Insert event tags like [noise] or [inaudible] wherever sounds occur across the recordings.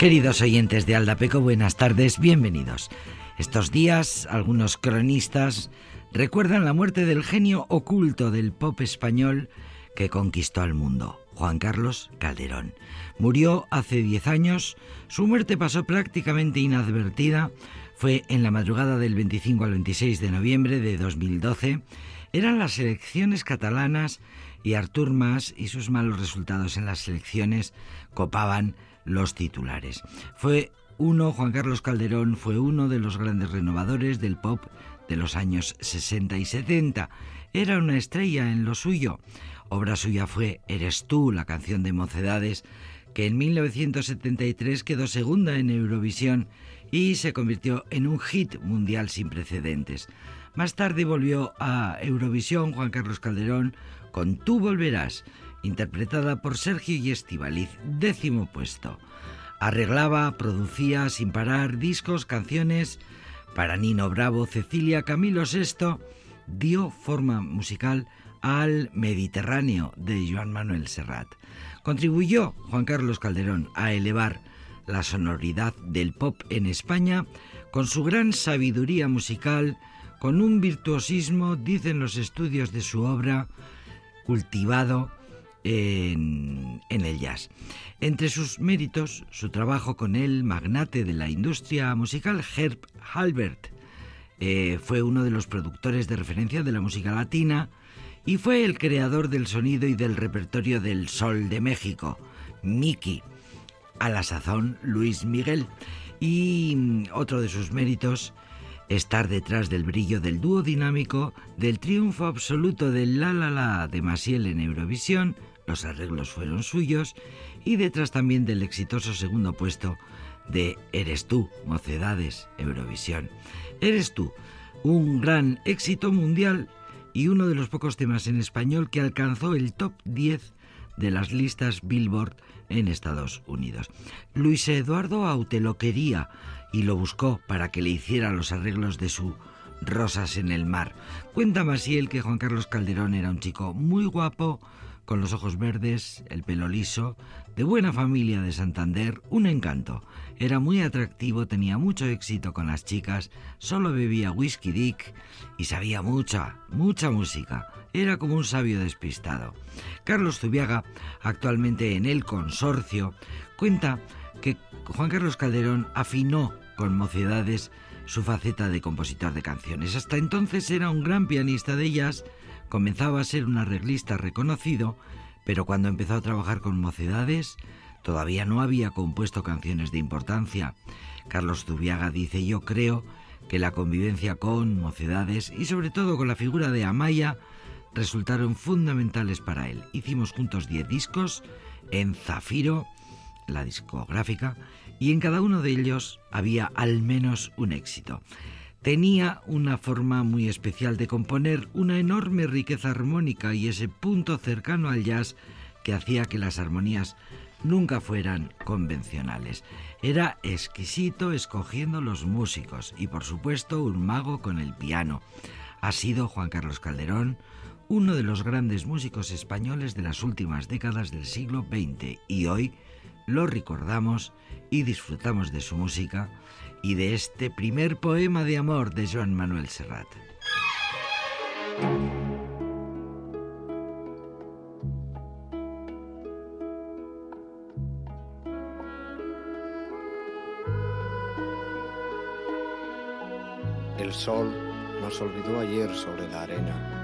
Queridos oyentes de Aldapeco, buenas tardes, bienvenidos. Estos días, algunos cronistas recuerdan la muerte del genio oculto del pop español que conquistó al mundo, Juan Carlos Calderón. Murió hace 10 años, su muerte pasó prácticamente inadvertida, fue en la madrugada del 25 al 26 de noviembre de 2012, eran las elecciones catalanas y Artur Mas y sus malos resultados en las elecciones copaban los titulares. Fue uno, Juan Carlos Calderón, fue uno de los grandes renovadores del pop de los años 60 y 70. Era una estrella en lo suyo. Obra suya fue Eres tú, la canción de Mocedades, que en 1973 quedó segunda en Eurovisión y se convirtió en un hit mundial sin precedentes. Más tarde volvió a Eurovisión Juan Carlos Calderón con Tú volverás, interpretada por Sergio y Estivaliz, décimo puesto. Arreglaba, producía sin parar discos, canciones para Nino Bravo, Cecilia, Camilo VI, dio forma musical al Mediterráneo de Joan Manuel Serrat. Contribuyó Juan Carlos Calderón a elevar la sonoridad del pop en España con su gran sabiduría musical, con un virtuosismo, dicen los estudios de su obra, cultivado en, el jazz. Entre sus méritos, su trabajo con el magnate de la industria musical, Herb Halbert. Eh, fue uno de los productores de referencia de la música latina y fue el creador del sonido y del repertorio del Sol de México, Mickey, a la sazón Luis Miguel. Y mm, otro de sus méritos estar detrás del brillo del dúo dinámico, del triunfo absoluto del La La La de Masiel en Eurovisión, los arreglos fueron suyos, y detrás también del exitoso segundo puesto de Eres tú, Mocedades, Eurovisión. Eres tú, un gran éxito mundial y uno de los pocos temas en español que alcanzó el top 10 de las listas Billboard en Estados Unidos. Luis Eduardo Aute lo quería y lo buscó para que le hiciera los arreglos de su Rosas en el mar. Cuenta Masiel que Juan Carlos Calderón era un chico muy guapo, con los ojos verdes, el pelo liso, de buena familia de Santander, un encanto. Era muy atractivo, tenía mucho éxito con las chicas, solo bebía whisky dick y sabía mucha, mucha música. Era como un sabio despistado. Carlos Zubiaga, actualmente en el consorcio, cuenta que Juan Carlos Calderón afinó con mocedades su faceta de compositor de canciones. Hasta entonces era un gran pianista de jazz, comenzaba a ser un arreglista reconocido, pero cuando empezó a trabajar con mocedades, todavía no había compuesto canciones de importancia. Carlos Zubiaga dice, yo creo que la convivencia con mocedades y sobre todo con la figura de Amaya resultaron fundamentales para él. Hicimos juntos 10 discos en Zafiro, la discográfica, y en cada uno de ellos había al menos un éxito. Tenía una forma muy especial de componer, una enorme riqueza armónica y ese punto cercano al jazz que hacía que las armonías nunca fueran convencionales. Era exquisito escogiendo los músicos y por supuesto un mago con el piano. Ha sido Juan Carlos Calderón uno de los grandes músicos españoles de las últimas décadas del siglo XX y hoy lo recordamos y disfrutamos de su música y de este primer poema de amor de Joan Manuel Serrat. El sol nos olvidó ayer sobre la arena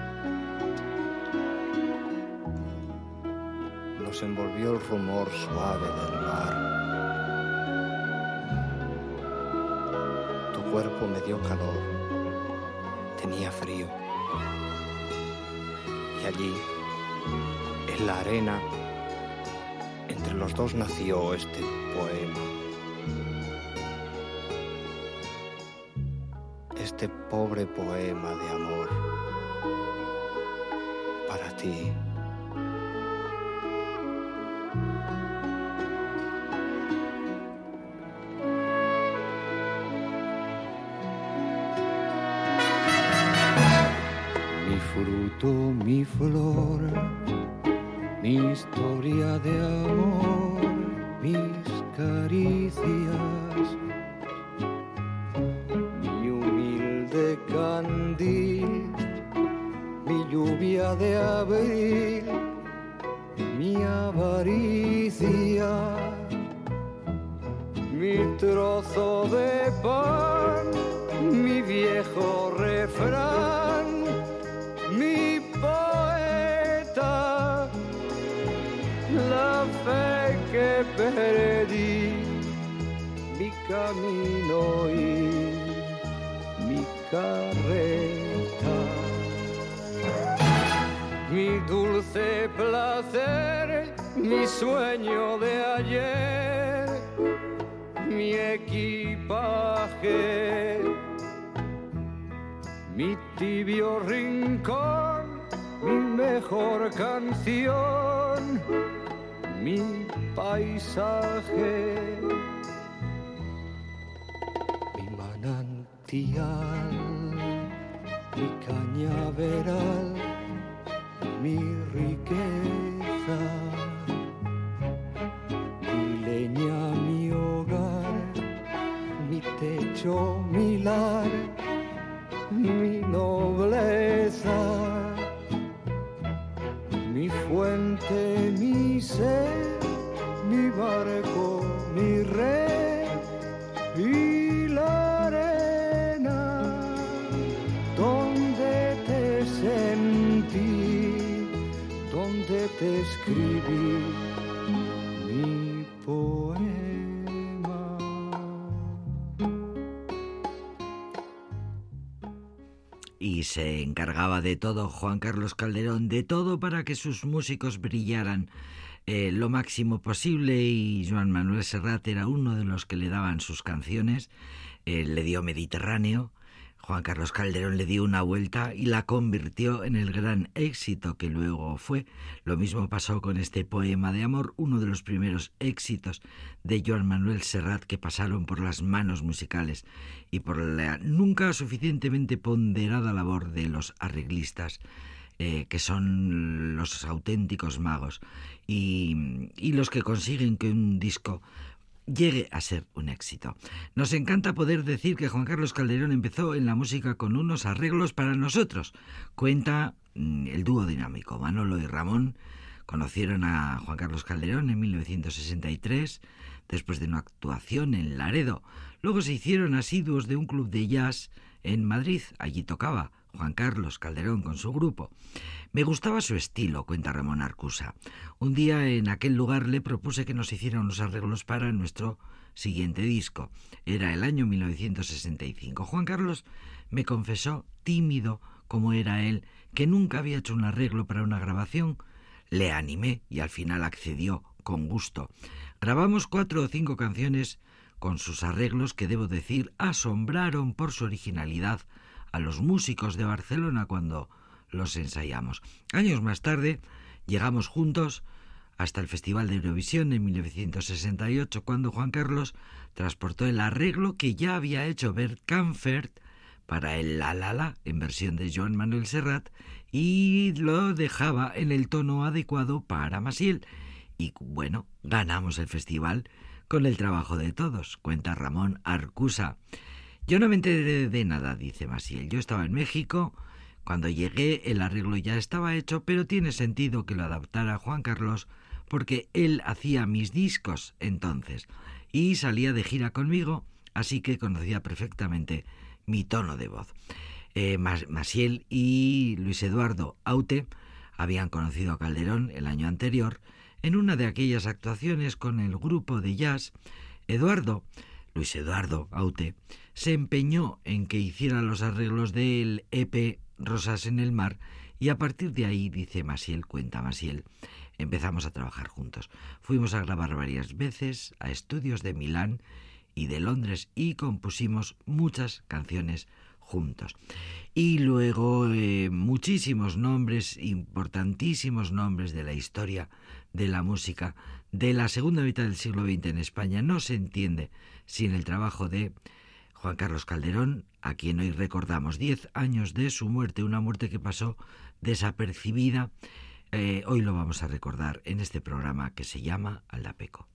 nos envolvió el rumor suave del mar. Cuerpo me dio calor, tenía frío. Y allí, en la arena, entre los dos nació este poema. Este pobre poema de amor para ti. Mi equipaje, mi tibio rincón, mi mejor canción, mi paisaje, mi manantial, mi cañaveral, mi riqueza, techo, se encargaba de todo Juan Carlos Calderón, de todo para que sus músicos brillaran eh, lo máximo posible y Joan Manuel Serrat era uno de los que le daban sus canciones, Eh, le dio Mediterráneo, Juan Carlos Calderón le dio una vuelta y la convirtió en el gran éxito que luego fue. Lo mismo pasó con este poema de amor, uno de los primeros éxitos de Joan Manuel Serrat que pasaron por las manos musicales y por la nunca suficientemente ponderada labor de los arreglistas. eh, que son los auténticos magos y, y los que consiguen que un disco llegue a ser un éxito. Nos encanta poder decir que Juan Carlos Calderón empezó en la música con unos arreglos para nosotros. Cuenta mm, el dúo dinámico. Manolo y Ramón conocieron a Juan Carlos Calderón en 1963, después de una actuación en Laredo. Luego se hicieron asiduos de un club de jazz en Madrid. Allí tocaba Juan Carlos Calderón con su grupo. Me gustaba su estilo, cuenta Ramón Arcusa. Un día en aquel lugar le propuse que nos hiciera unos arreglos para nuestro siguiente disco. Era el año 1965. Juan Carlos me confesó, tímido como era él, que nunca había hecho un arreglo para una grabación. Le animé y al final accedió con gusto. Grabamos cuatro o cinco canciones con sus arreglos que, debo decir, asombraron por su originalidad a los músicos de Barcelona cuando los ensayamos. Años más tarde llegamos juntos hasta el Festival de Eurovisión en 1968, cuando Juan Carlos transportó el arreglo que ya había hecho Bert Kampfert para el La La La en versión de Joan Manuel Serrat y lo dejaba en el tono adecuado para Masiel. Y bueno, ganamos el festival con el trabajo de todos, cuenta Ramón Arcusa. Yo no me enteré de nada, dice Masiel. Yo estaba en México. Cuando llegué el arreglo ya estaba hecho, pero tiene sentido que lo adaptara Juan Carlos porque él hacía mis discos entonces y salía de gira conmigo, así que conocía perfectamente mi tono de voz. Eh, Masiel y Luis Eduardo Aute habían conocido a Calderón el año anterior en una de aquellas actuaciones con el grupo de jazz. Eduardo, Luis Eduardo Aute, se empeñó en que hiciera los arreglos del EP Rosas en el Mar y a partir de ahí, dice Masiel, cuenta Masiel, empezamos a trabajar juntos. Fuimos a grabar varias veces a estudios de Milán y de Londres y compusimos muchas canciones juntos. Y luego eh, muchísimos nombres, importantísimos nombres de la historia de la música de la segunda mitad del siglo XX en España no se entiende sin el trabajo de Juan Carlos Calderón, a quien hoy recordamos 10 años de su muerte, una muerte que pasó desapercibida. Eh, hoy lo vamos a recordar en este programa que se llama Aldapeco.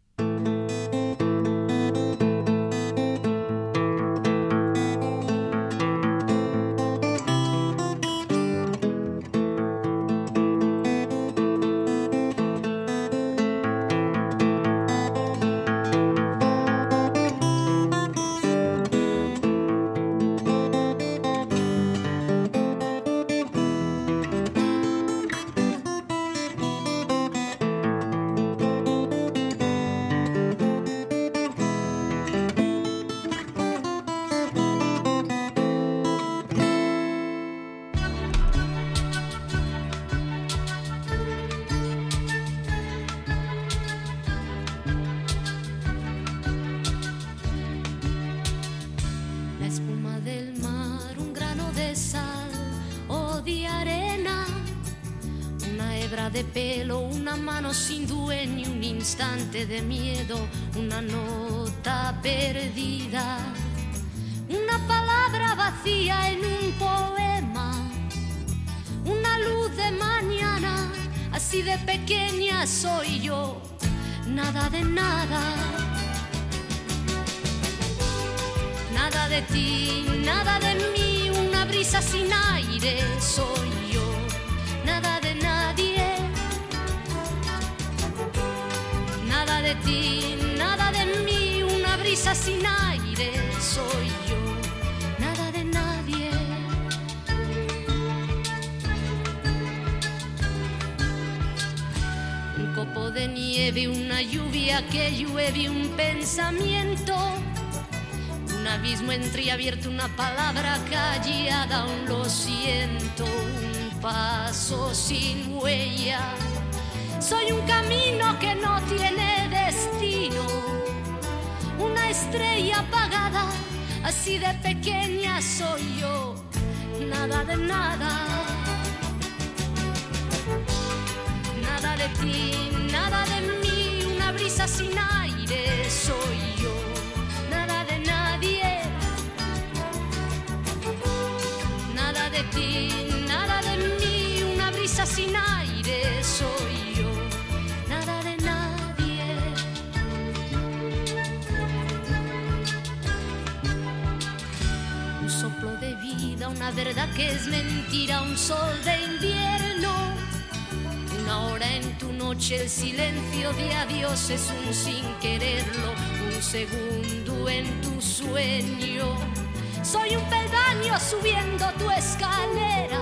De miedo, una nota perdida, una palabra vacía en un poema, una luz de mañana, así de pequeña soy yo, nada de nada Nada de ti, nada de mí, una brisa sin aire soy de ti, nada de mí, una brisa sin aire soy yo, nada de nadie. Un copo de nieve, una lluvia que llueve, un pensamiento un abismo entreabierto, una palabra callada, un lo siento, un paso sin huella. Soy un camino que no tiene destino, una estrella apagada, así de pequeña soy yo, nada de nada. Nada de ti, nada de mí, una brisa sin aire soy nada de mí, una brisa sin aire verdad que es mentira, un sol de invierno. Una hora en tu noche, el silencio de adiós es un sin quererlo, un segundo en tu sueño soy un peldaño subiendo tu escalera,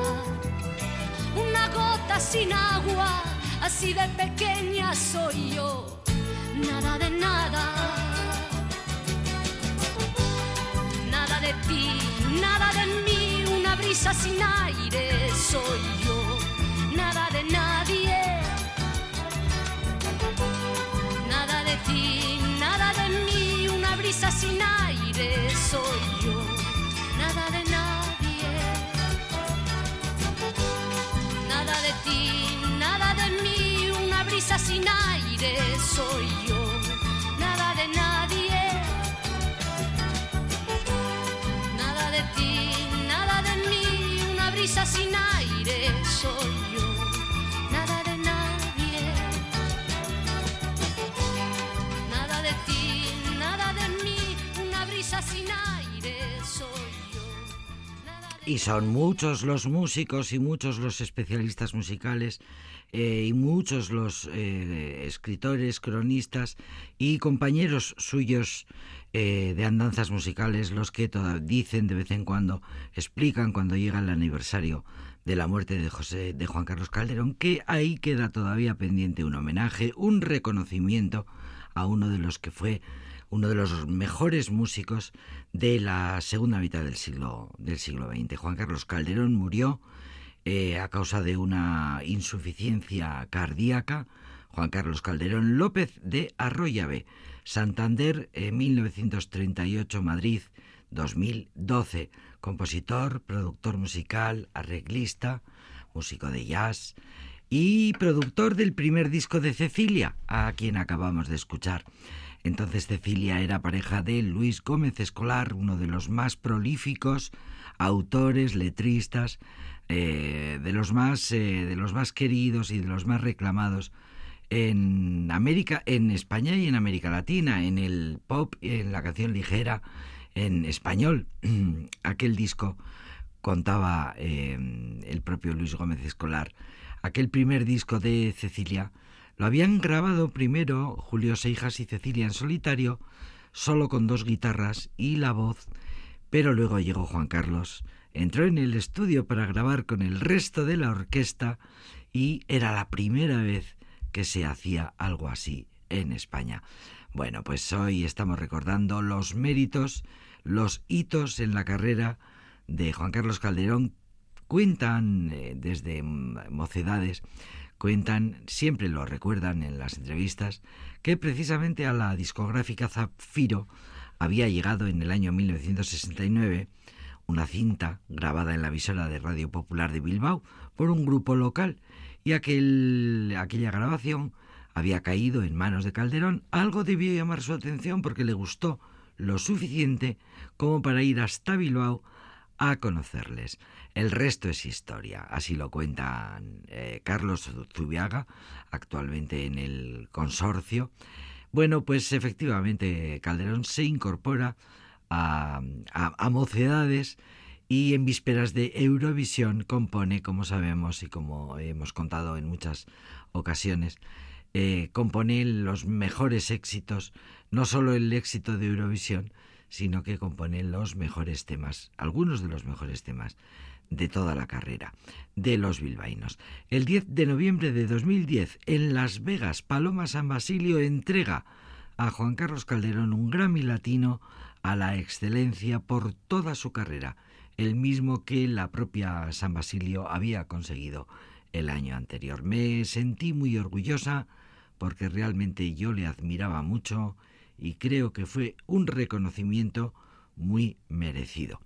una gota sin agua, así de pequeña soy yo, nada de nada. Nada de ti, nada de mí, brisa sin aire soy yo, nada de nadie. Nada de ti, nada de mí, una brisa sin aire soy yo nada de nadie, nada de ti, nada de mí, una brisa sin aire soy yo, brisa sin aire soy yo. Nada de nadie, nada de ti, nada de mí, una brisa sin aire soy y son muchos los músicos y muchos los especialistas musicales eh, y muchos los eh, escritores, cronistas y compañeros suyos eh, de andanzas musicales los que dicen de vez en cuando, explican cuando llega el aniversario de la muerte de José de Juan Carlos Calderón, que ahí queda todavía pendiente un homenaje, un reconocimiento a uno de los que fue uno de los mejores músicos de la segunda mitad del siglo, del siglo XX. Juan Carlos Calderón murió eh, a causa de una insuficiencia cardíaca. Juan Carlos Calderón López de Arroyave, Santander, en 1938, Madrid, 2012. Compositor, productor musical, arreglista, músico de jazz y productor del primer disco de Cecilia, a quien acabamos de escuchar. Entonces Cecilia era pareja de Luis Gómez Escolar, uno de los más prolíficos autores, letristas, eh, de, los más, eh, de los más queridos y de los más reclamados en América, en España y en América Latina, en el pop, en la canción ligera, en español. [clears throat] Aquel disco contaba eh, el propio Luis Gómez Escolar. Aquel primer disco de Cecilia lo habían grabado primero Julio Seijas y Cecilia en solitario, solo con dos guitarras y la voz, pero luego llegó Juan Carlos, entró en el estudio para grabar con el resto de la orquesta y era la primera vez que se hacía algo así en España. Bueno, pues hoy estamos recordando los méritos, los hitos en la carrera de Juan Carlos Calderón. Cuentan eh, desde mocedades Cuentan, siempre lo recuerdan en las entrevistas, que precisamente a la discográfica Zafiro había llegado en el año 1969 una cinta grabada en la visora de Radio Popular de Bilbao por un grupo local y aquel, aquella grabación había caído en manos de Calderón, algo debió llamar su atención porque le gustó lo suficiente como para ir hasta Bilbao a conocerles. El resto es historia, así lo cuenta eh, Carlos Zubiaga, actualmente en el consorcio. Bueno, pues efectivamente Calderón se incorpora a, mocedades y en vísperas de Eurovisión compone, como sabemos y como hemos contado en muchas ocasiones, eh, compone los mejores éxitos, no solo el éxito de Eurovisión, sino que compone los mejores temas, algunos de los mejores temas de toda la carrera de los bilbaínos. El 10 de noviembre de 2010, en Las Vegas, Paloma San Basilio entrega a Juan Carlos Calderón un Grammy Latino a la excelencia por toda su carrera, el mismo que la propia San Basilio había conseguido el año anterior. Me sentí muy orgullosa porque realmente yo le admiraba mucho y creo que fue un reconocimiento muy merecido.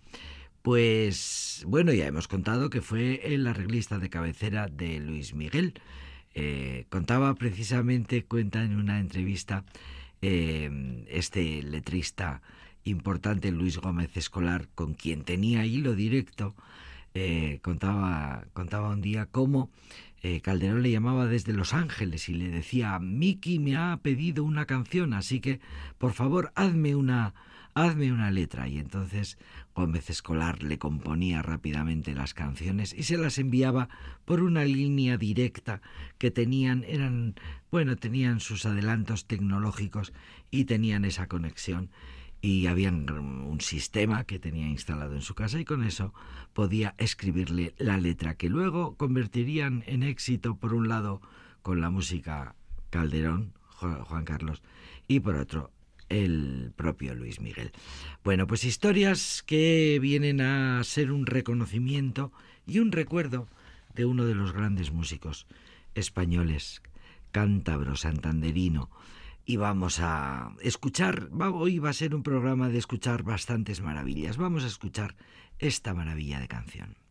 Pues bueno, ya hemos contado que fue el arreglista de cabecera de Luis Miguel. Eh, contaba precisamente, cuenta en una entrevista, eh, este letrista importante Luis Gómez Escolar, con quien tenía hilo directo, eh, contaba, contaba un día cómo eh, Calderón le llamaba desde Los Ángeles y le decía, Miki me ha pedido una canción, así que por favor hazme una, hazme una letra. Y entonces Gómez Escolar le componía rápidamente las canciones y se las enviaba por una línea directa que tenían, eran, bueno, tenían sus adelantos tecnológicos y tenían esa conexión y había un sistema que tenía instalado en su casa y con eso podía escribirle la letra que luego convertirían en éxito por un lado con la música Calderón, Juan Carlos, y por otro el propio Luis Miguel. Bueno, pues historias que vienen a ser un reconocimiento y un recuerdo de uno de los grandes músicos españoles, cántabro, santanderino, y vamos a escuchar, hoy va a ser un programa de escuchar bastantes maravillas. Vamos a escuchar esta maravilla de canción.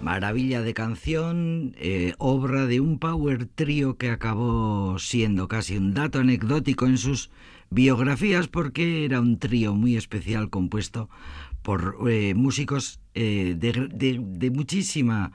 Maravilla, de canción, eh, obra de un power trío que acabó siendo casi un dato anecdótico en sus biografías porque era un trío muy especial compuesto por eh, músicos eh, de, de- muchísima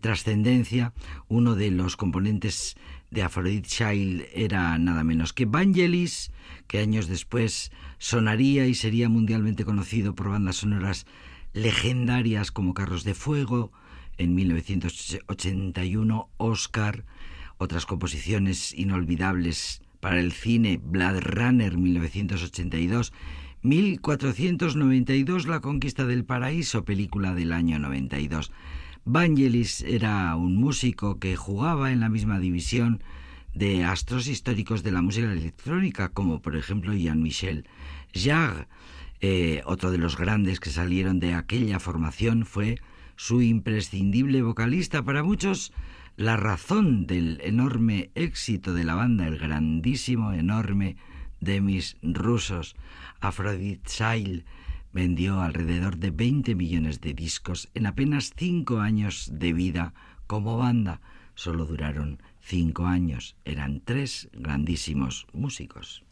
trascendencia. Uno de los componentes de Aphrodite Child era nada menos que Vangelis, que años después sonaría y sería mundialmente conocido por bandas sonoras legendarias como Carros de Fuego, en 1981 Oscar, otras composiciones inolvidables para el cine, Blade Runner 1982, 1492 La conquista del paraíso, película del año 92. Vangelis era un músico que jugaba en la misma división de astros históricos de la música electrónica, como por ejemplo Jean-Michel Jarre. Eh, otro de los grandes que salieron de aquella formación fue su imprescindible vocalista para muchos, la razón del enorme éxito de la banda, el grandísimo, enorme Demis Rusos. Aphrodite Child vendió alrededor de 20 millones de discos en apenas 5 años de vida como banda. Solo duraron 5 años, eran tres grandísimos músicos.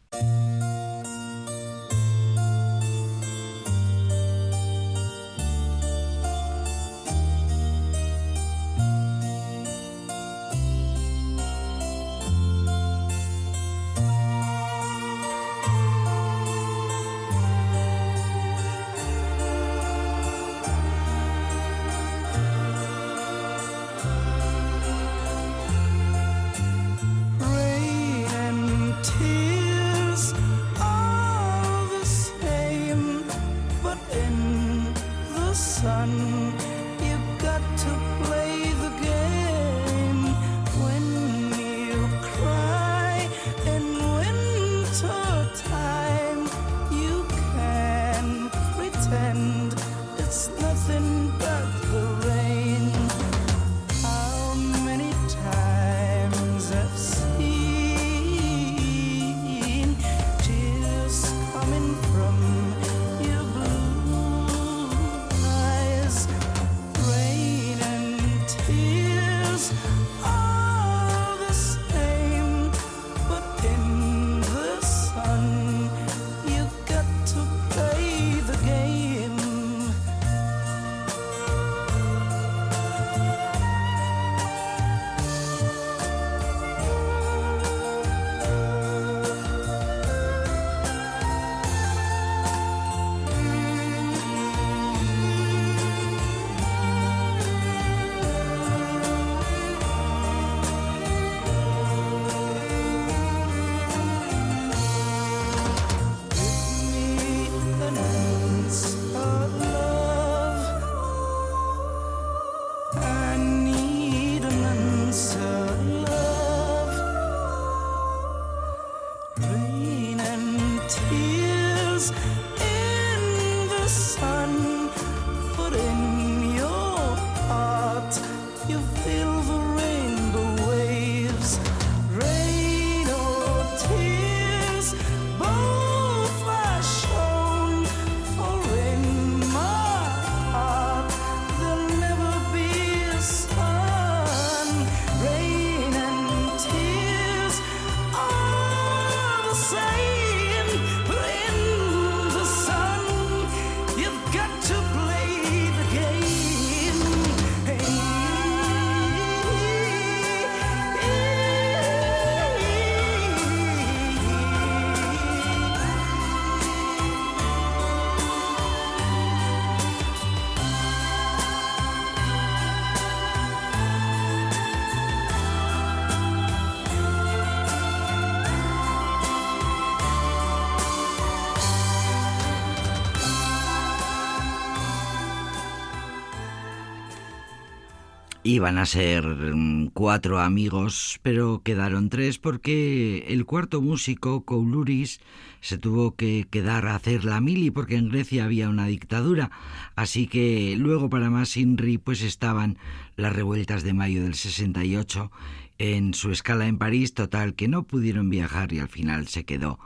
Iban a ser mm, cuatro amigos, pero quedaron tres porque el cuarto músico, Koulouris, se tuvo que quedar a hacer la mili porque en Grecia había una dictadura. Así que luego para más Inri pues estaban las revueltas de mayo del 68 en su escala en París, total que no pudieron viajar y al final se quedó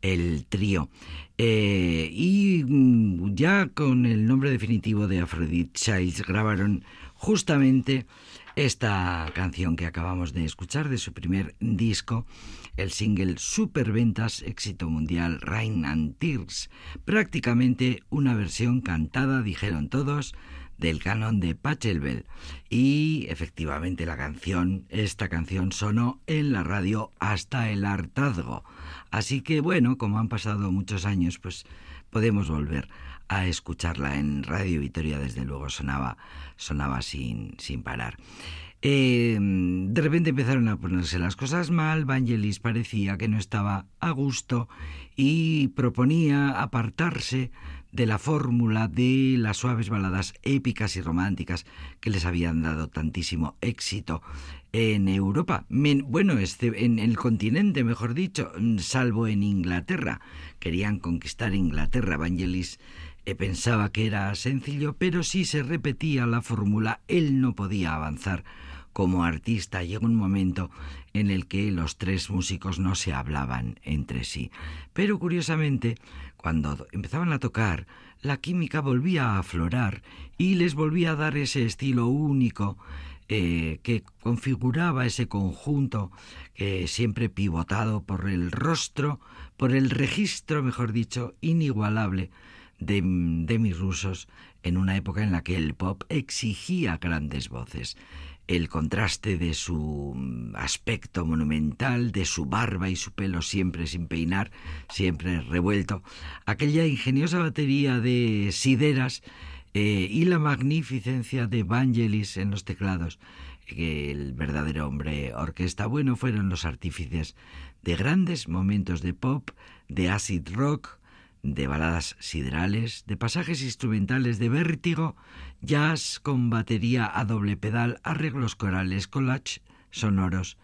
el trío. Eh, y mm, ya con el nombre definitivo de Aphrodite Childs grabaron justamente esta canción que acabamos de escuchar de su primer disco, el single Superventas, éxito mundial Rain and Tears, prácticamente una versión cantada, dijeron todos, del canon de Pachelbel. Y efectivamente la canción, esta canción sonó en la radio hasta el hartazgo. Así que bueno, como han pasado muchos años, pues podemos volver a escucharla en Radio Vitoria, desde luego sonaba, sonaba sin, sin parar. Eh, de repente empezaron a ponerse las cosas mal, Vangelis parecía que no estaba a gusto y proponía apartarse de la fórmula de las suaves baladas épicas y románticas que les habían dado tantísimo éxito en Europa, bueno, este, en el continente, mejor dicho, salvo en Inglaterra. Querían conquistar Inglaterra. Vangelis pensaba que era sencillo, pero si se repetía la fórmula, él no podía avanzar como artista. Llegó un momento en el que los tres músicos no se hablaban entre sí. Pero curiosamente, cuando empezaban a tocar, la química volvía a aflorar y les volvía a dar ese estilo único eh, que configuraba ese conjunto siempre pivotado por el rostro, por el registro, mejor dicho, inigualable de, de mis rusos en una época en la que el pop exigía grandes voces. El contraste de su aspecto monumental, de su barba y su pelo siempre sin peinar, siempre revuelto, aquella ingeniosa batería de sideras eh, y la magnificencia de Vangelis en los teclados, que el verdadero hombre orquesta. Bueno fueron los artífices de grandes momentos de pop, de acid rock, de baladas siderales, de pasajes instrumentales de vértigo, jazz con batería a doble pedal, arreglos corales, collage sonoros,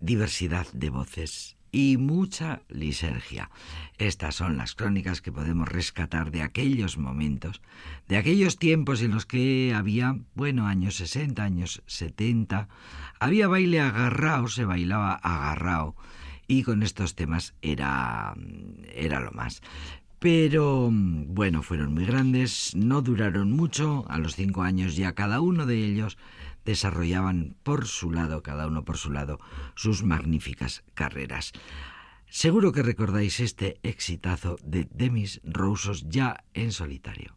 diversidad de voces y mucha lisergia. Estas son las crónicas que podemos rescatar de aquellos momentos, de aquellos tiempos en los que había, bueno, años 60, años 70, había baile agarrado, se bailaba agarrado, y con estos temas era, era lo más. Pero bueno, fueron muy grandes, no duraron mucho, a los cinco años ya cada uno de ellos desarrollaban por su lado, cada uno por su lado, sus magníficas carreras. Seguro que recordáis este exitazo de Demis Roussos ya en solitario.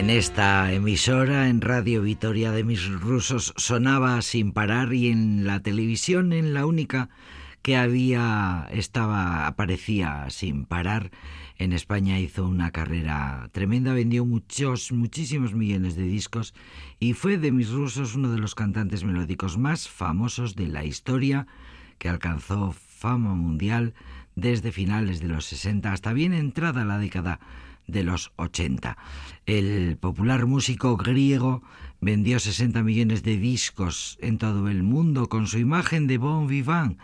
En esta emisora, en Radio Vitoria de mis rusos, sonaba sin parar y en la televisión, en la única que había, estaba, aparecía sin parar. En España hizo una carrera tremenda, vendió muchos, muchísimos millones de discos y fue de mis rusos uno de los cantantes melódicos más famosos de la historia, que alcanzó fama mundial desde finales de los 60 hasta bien entrada la década de los 80. El popular músico griego vendió 60 millones de discos en todo el mundo con su imagen de bon vivant.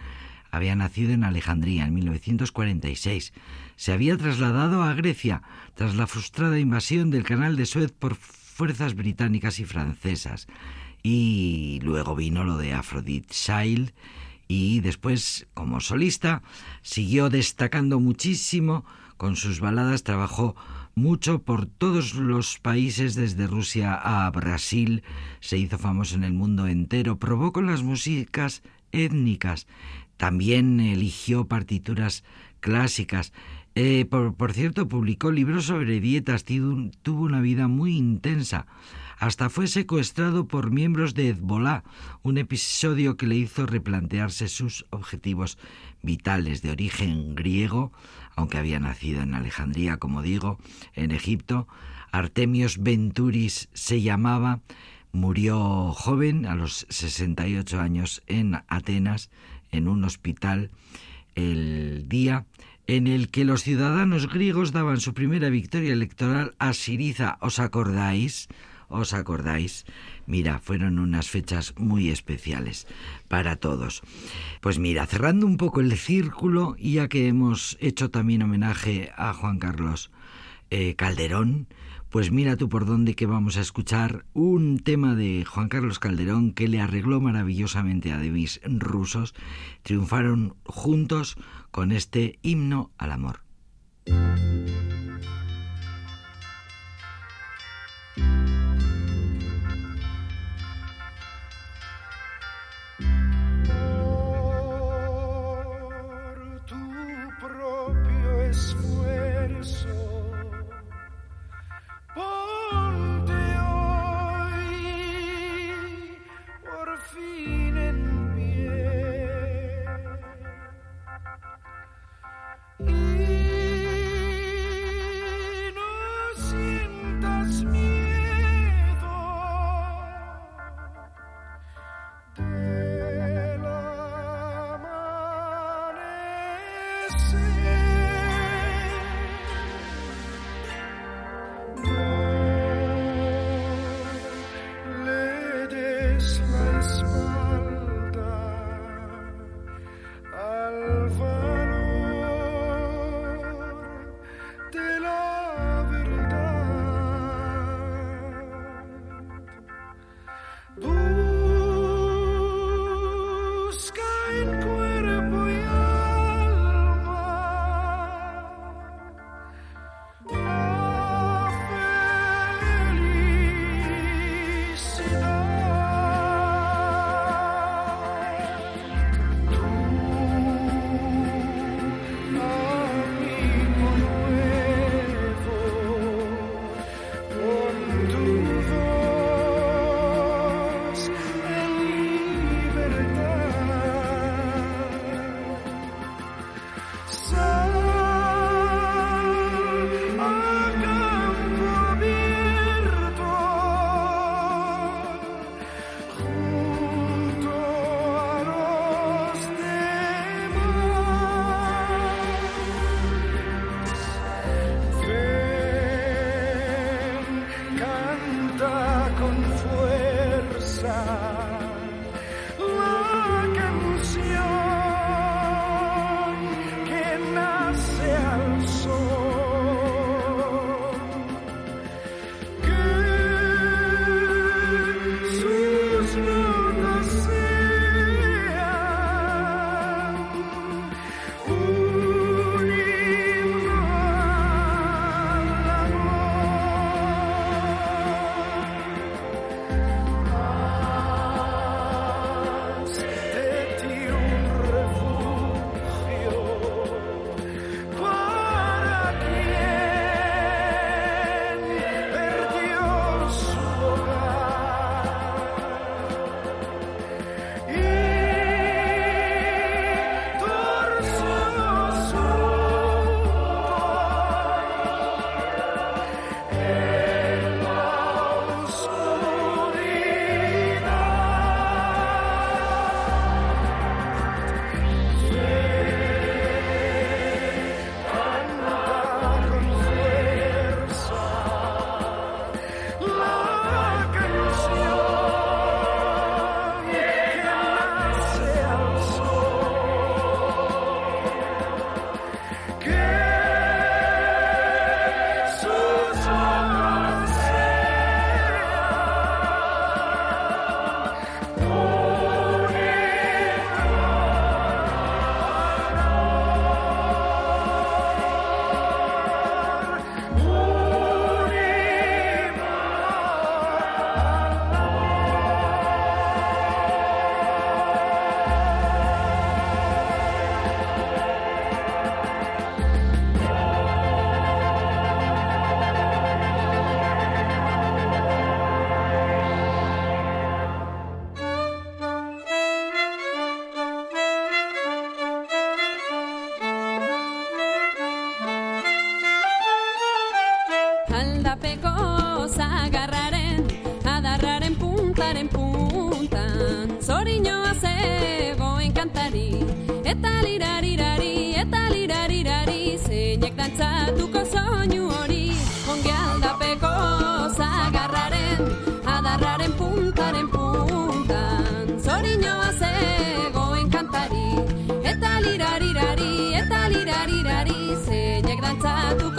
Había nacido en Alejandría en 1946. Se había trasladado a Grecia tras la frustrada invasión del canal de Suez por fuerzas británicas y francesas. Y luego vino lo de Aphrodite Child y después, como solista, siguió destacando muchísimo con sus baladas, trabajó mucho por todos los países, desde Rusia a Brasil, se hizo famoso en el mundo entero, probó con las músicas étnicas, también eligió partituras clásicas. Eh, por, cierto, publicó libros sobre dietas, tuvo una vida muy intensa. Hasta fue secuestrado por miembros de Hezbollah, un episodio que le hizo replantearse sus objetivos vitales de origen griego aunque había nacido en Alejandría, como digo, en Egipto. Artemios Venturis se llamaba, murió joven, a los 68 años, en Atenas, en un hospital, el día en el que los ciudadanos griegos daban su primera victoria electoral a Siriza. ¿Os acordáis? ¿Os acordáis? Mira, fueron unas fechas muy especiales para todos. Pues mira, cerrando un poco el círculo, ya que hemos hecho también homenaje a Juan Carlos eh, Calderón, pues mira tú por dónde que vamos a escuchar un tema de Juan Carlos Calderón que le arregló maravillosamente a Demis rusos. Triunfaron juntos con este himno al amor. tratado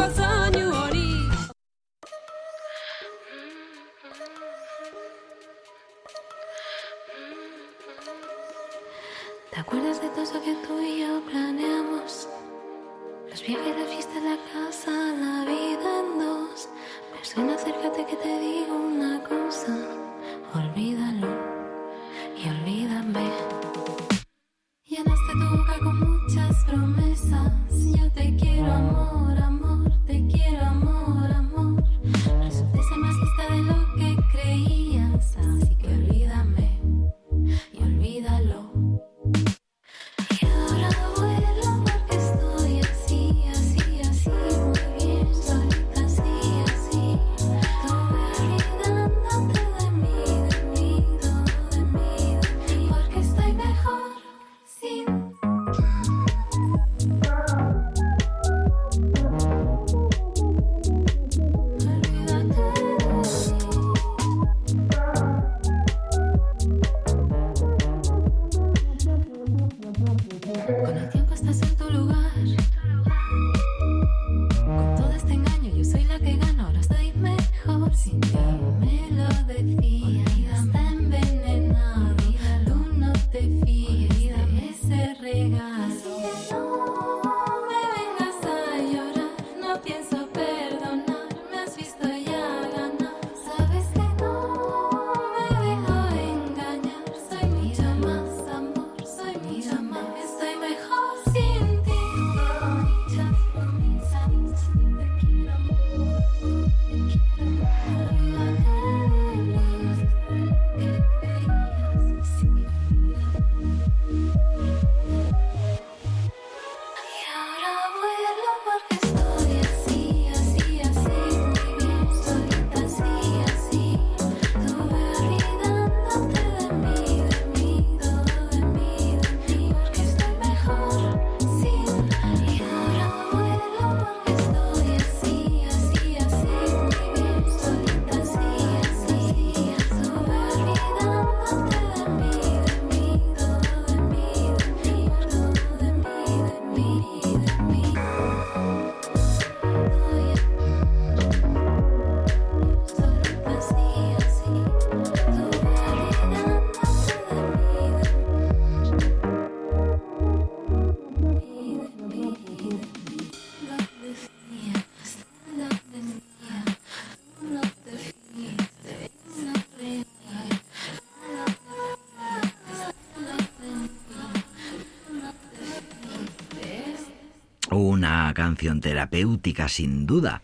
canción terapéutica sin duda.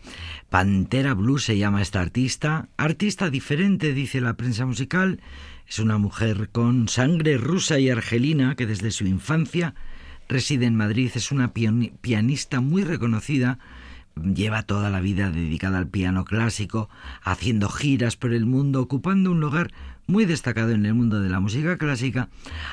Pantera Blues se llama esta artista. Artista diferente, dice la prensa musical. Es una mujer con sangre rusa y argelina que desde su infancia reside en Madrid. Es una piani- pianista muy reconocida. Lleva toda la vida dedicada al piano clásico, haciendo giras por el mundo, ocupando un lugar muy destacado en el mundo de la música clásica,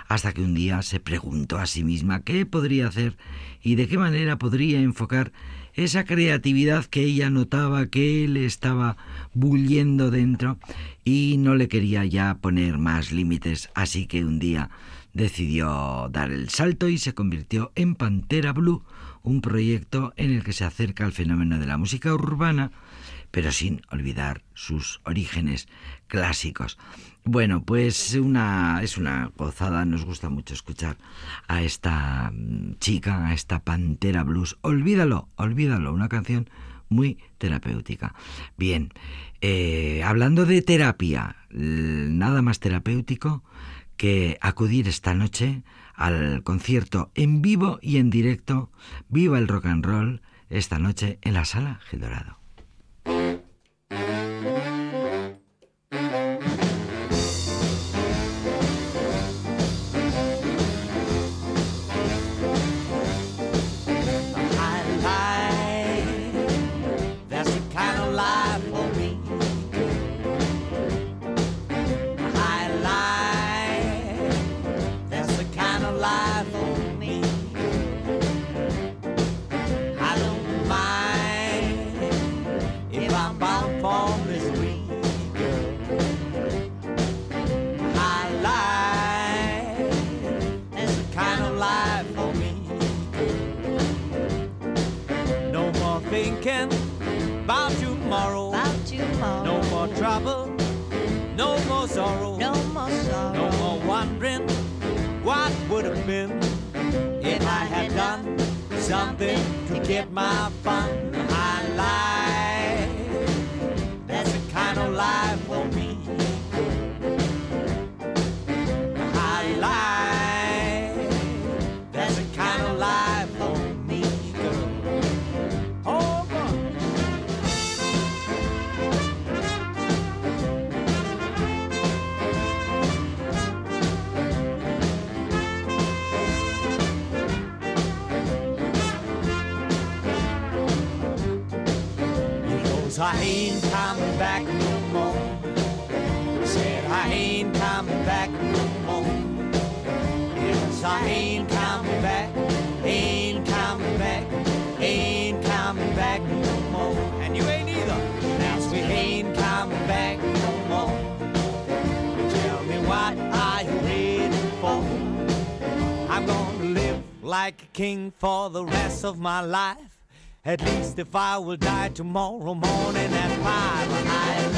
hasta que un día se preguntó a sí misma qué podría hacer y de qué manera podría enfocar esa creatividad que ella notaba que le estaba bulliendo dentro y no le quería ya poner más límites, así que un día decidió dar el salto y se convirtió en Pantera Blue, un proyecto en el que se acerca al fenómeno de la música urbana, pero sin olvidar sus orígenes clásicos. Bueno, pues una, es una gozada, nos gusta mucho escuchar a esta mm, chica, a esta Pantera Blues. Olvídalo, olvídalo, una canción muy terapéutica. Bien, eh, hablando de terapia, nada más terapéutico que acudir esta noche al concierto en vivo y en directo Viva el Rock and Roll esta noche en la sala Gil like a king for the rest of my life. At least if I will die tomorrow morning at five, high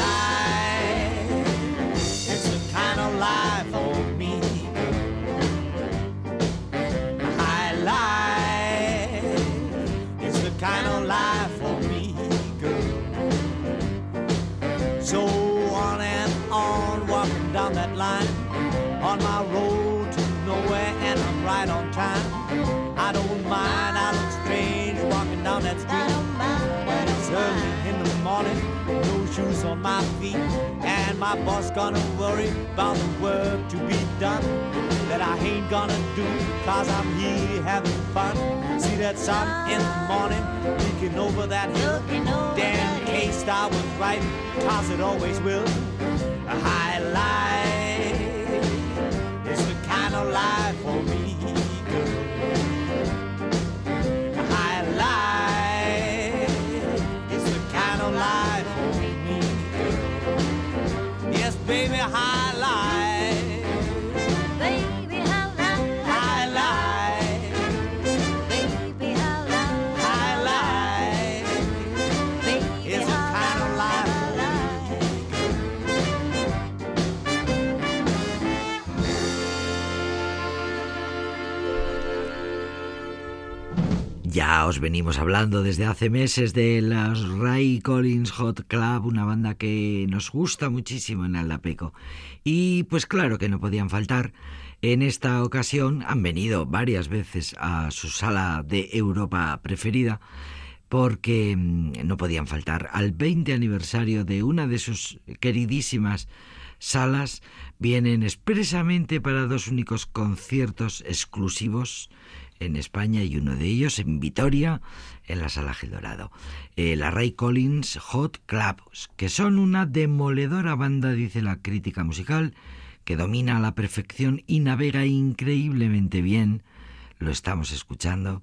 my feet, and my boss gonna worry about the work to be done. That I ain't gonna do, cause I'm here having fun. See that sun in the morning, peeking over that hill. Damn case I was right, cause it always will. A high life is the kind of life for me, Ya os venimos hablando desde hace meses de las Ray Collins Hot Club, una banda que nos gusta muchísimo en Aldapeco. Y pues claro que no podían faltar. En esta ocasión han venido varias veces a su sala de Europa preferida porque mm, no podían faltar al 20 aniversario de una de sus queridísimas salas. Vienen expresamente para dos únicos conciertos exclusivos en España y uno de ellos en Vitoria, en la Sala Dorado. Eh, la Ray Collins Hot Club, que son una demoledora banda, dice la crítica musical, que domina a la perfección y navega increíblemente bien, lo estamos escuchando,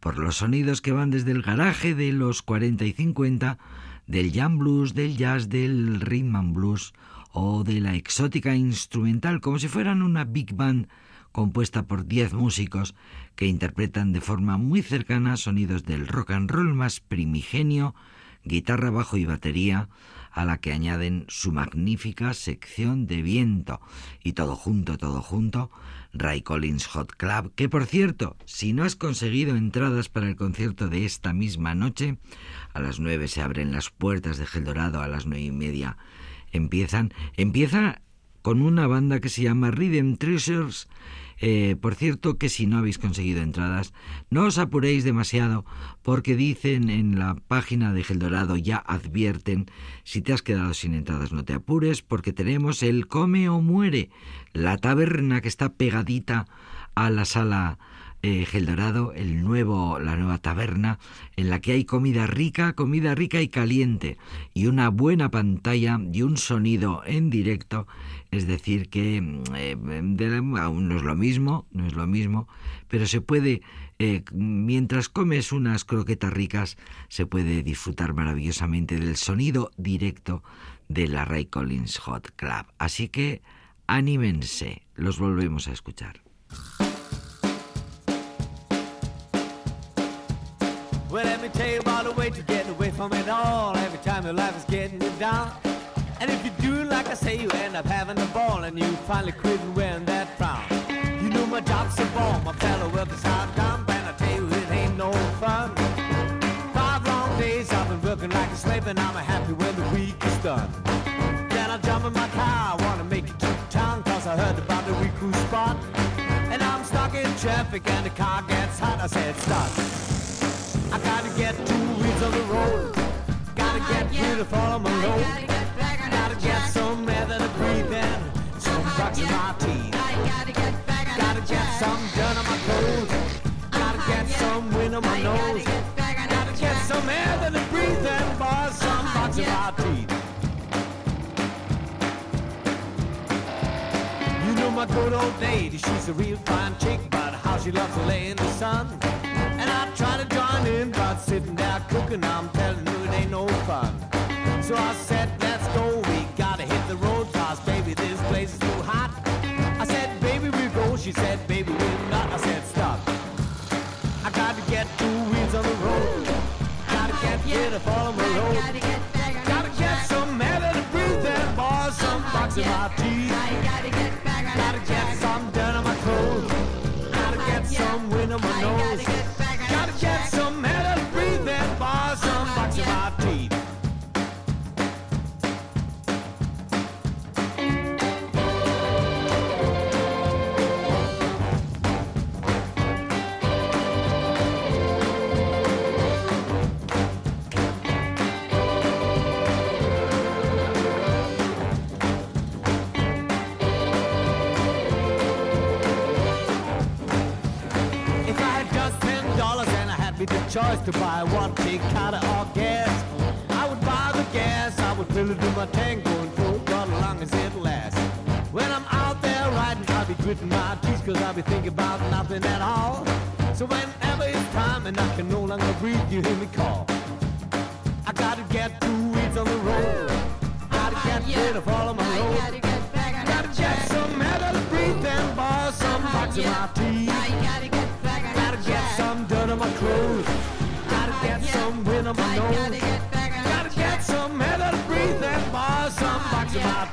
por los sonidos que van desde el garaje de los 40 y 50, del jam blues, del jazz, del rhythm and blues o de la exótica instrumental, como si fueran una big band compuesta por 10 músicos que interpretan de forma muy cercana sonidos del rock and roll más primigenio, guitarra, bajo y batería, a la que añaden su magnífica sección de viento. Y todo junto, todo junto, Ray Collins Hot Club, que por cierto, si no has conseguido entradas para el concierto de esta misma noche, a las nueve se abren las puertas de Gel Dorado, a las nueve y media empiezan, empieza con una banda que se llama Rhythm Treasures. Eh, por cierto que si no habéis conseguido entradas, no os apuréis demasiado porque dicen en la página de Geldorado, ya advierten, si te has quedado sin entradas no te apures porque tenemos el Come o Muere, la taberna que está pegadita a la sala eh, Geldorado, el nuevo, la nueva taberna, en la que hay comida rica, comida rica y caliente, y una buena pantalla y un sonido en directo. Es decir, que eh, de- aún no es lo mismo, no es lo mismo, pero se puede, eh, mientras comes unas croquetas ricas, se puede disfrutar maravillosamente del sonido directo de la Ray Collins Hot Club. Así que anímense, los volvemos a escuchar. Well, let me tell you about a way to get away from it all. Every time your life is getting you down. And if you do like I say, you end up having a ball and you finally quit wearing that frown. You know my job's a ball, my fellow workers hard done, and I tell you it ain't no fun. Five long days I've been working like a slave and I'm happy when the week is done. Then I jump in my car, I wanna make it to town cause I heard about the week spot. And I'm stuck in traffic and the car gets hot, I said stop. I gotta get two wheels on the road. Gotta get all of my load. Gotta get some air that I breathe in. Some bugs in my teeth. Gotta get some dirt on my clothes. Gotta get some wind on my nose. Gotta get some air that I breathe in. Boy, some bugs in my teeth. You know my good old lady, she's a real fine chick, but how she loves to lay in the sun. And I try to join in, but sitting there cooking, I'm telling you it ain't no fun. So I said, let's go, we gotta hit the road, cause baby, this place is too hot. I said, baby, we'll go, she said, baby, we'll not. I said, stop. I gotta get two wheels on the road. Gotta get rid of all of my load. Gotta get some air to breathe uh-huh, in, boy, some bugs in my teeth. Gotta get some dirt on my clothes. Gotta uh-huh, get some wind on my nose. Choice to buy one big or gas, I would buy the gas, I would fill it in my tank, going full throttle long as it lasts. When I'm out there riding, I'll be gritting my teeth, cause I'll be thinking about nothing at all. So whenever it's time and I can no longer breathe, you hear me call. I gotta get two weeds on the road. Gotta get rid of all of my load. Gotta get back on Gotta get some air to breathe and boy, some bugs in my teeth. Gotta get some dirt on my clothes. On my nose. Gotta get some air to breathe and boy, some bugs in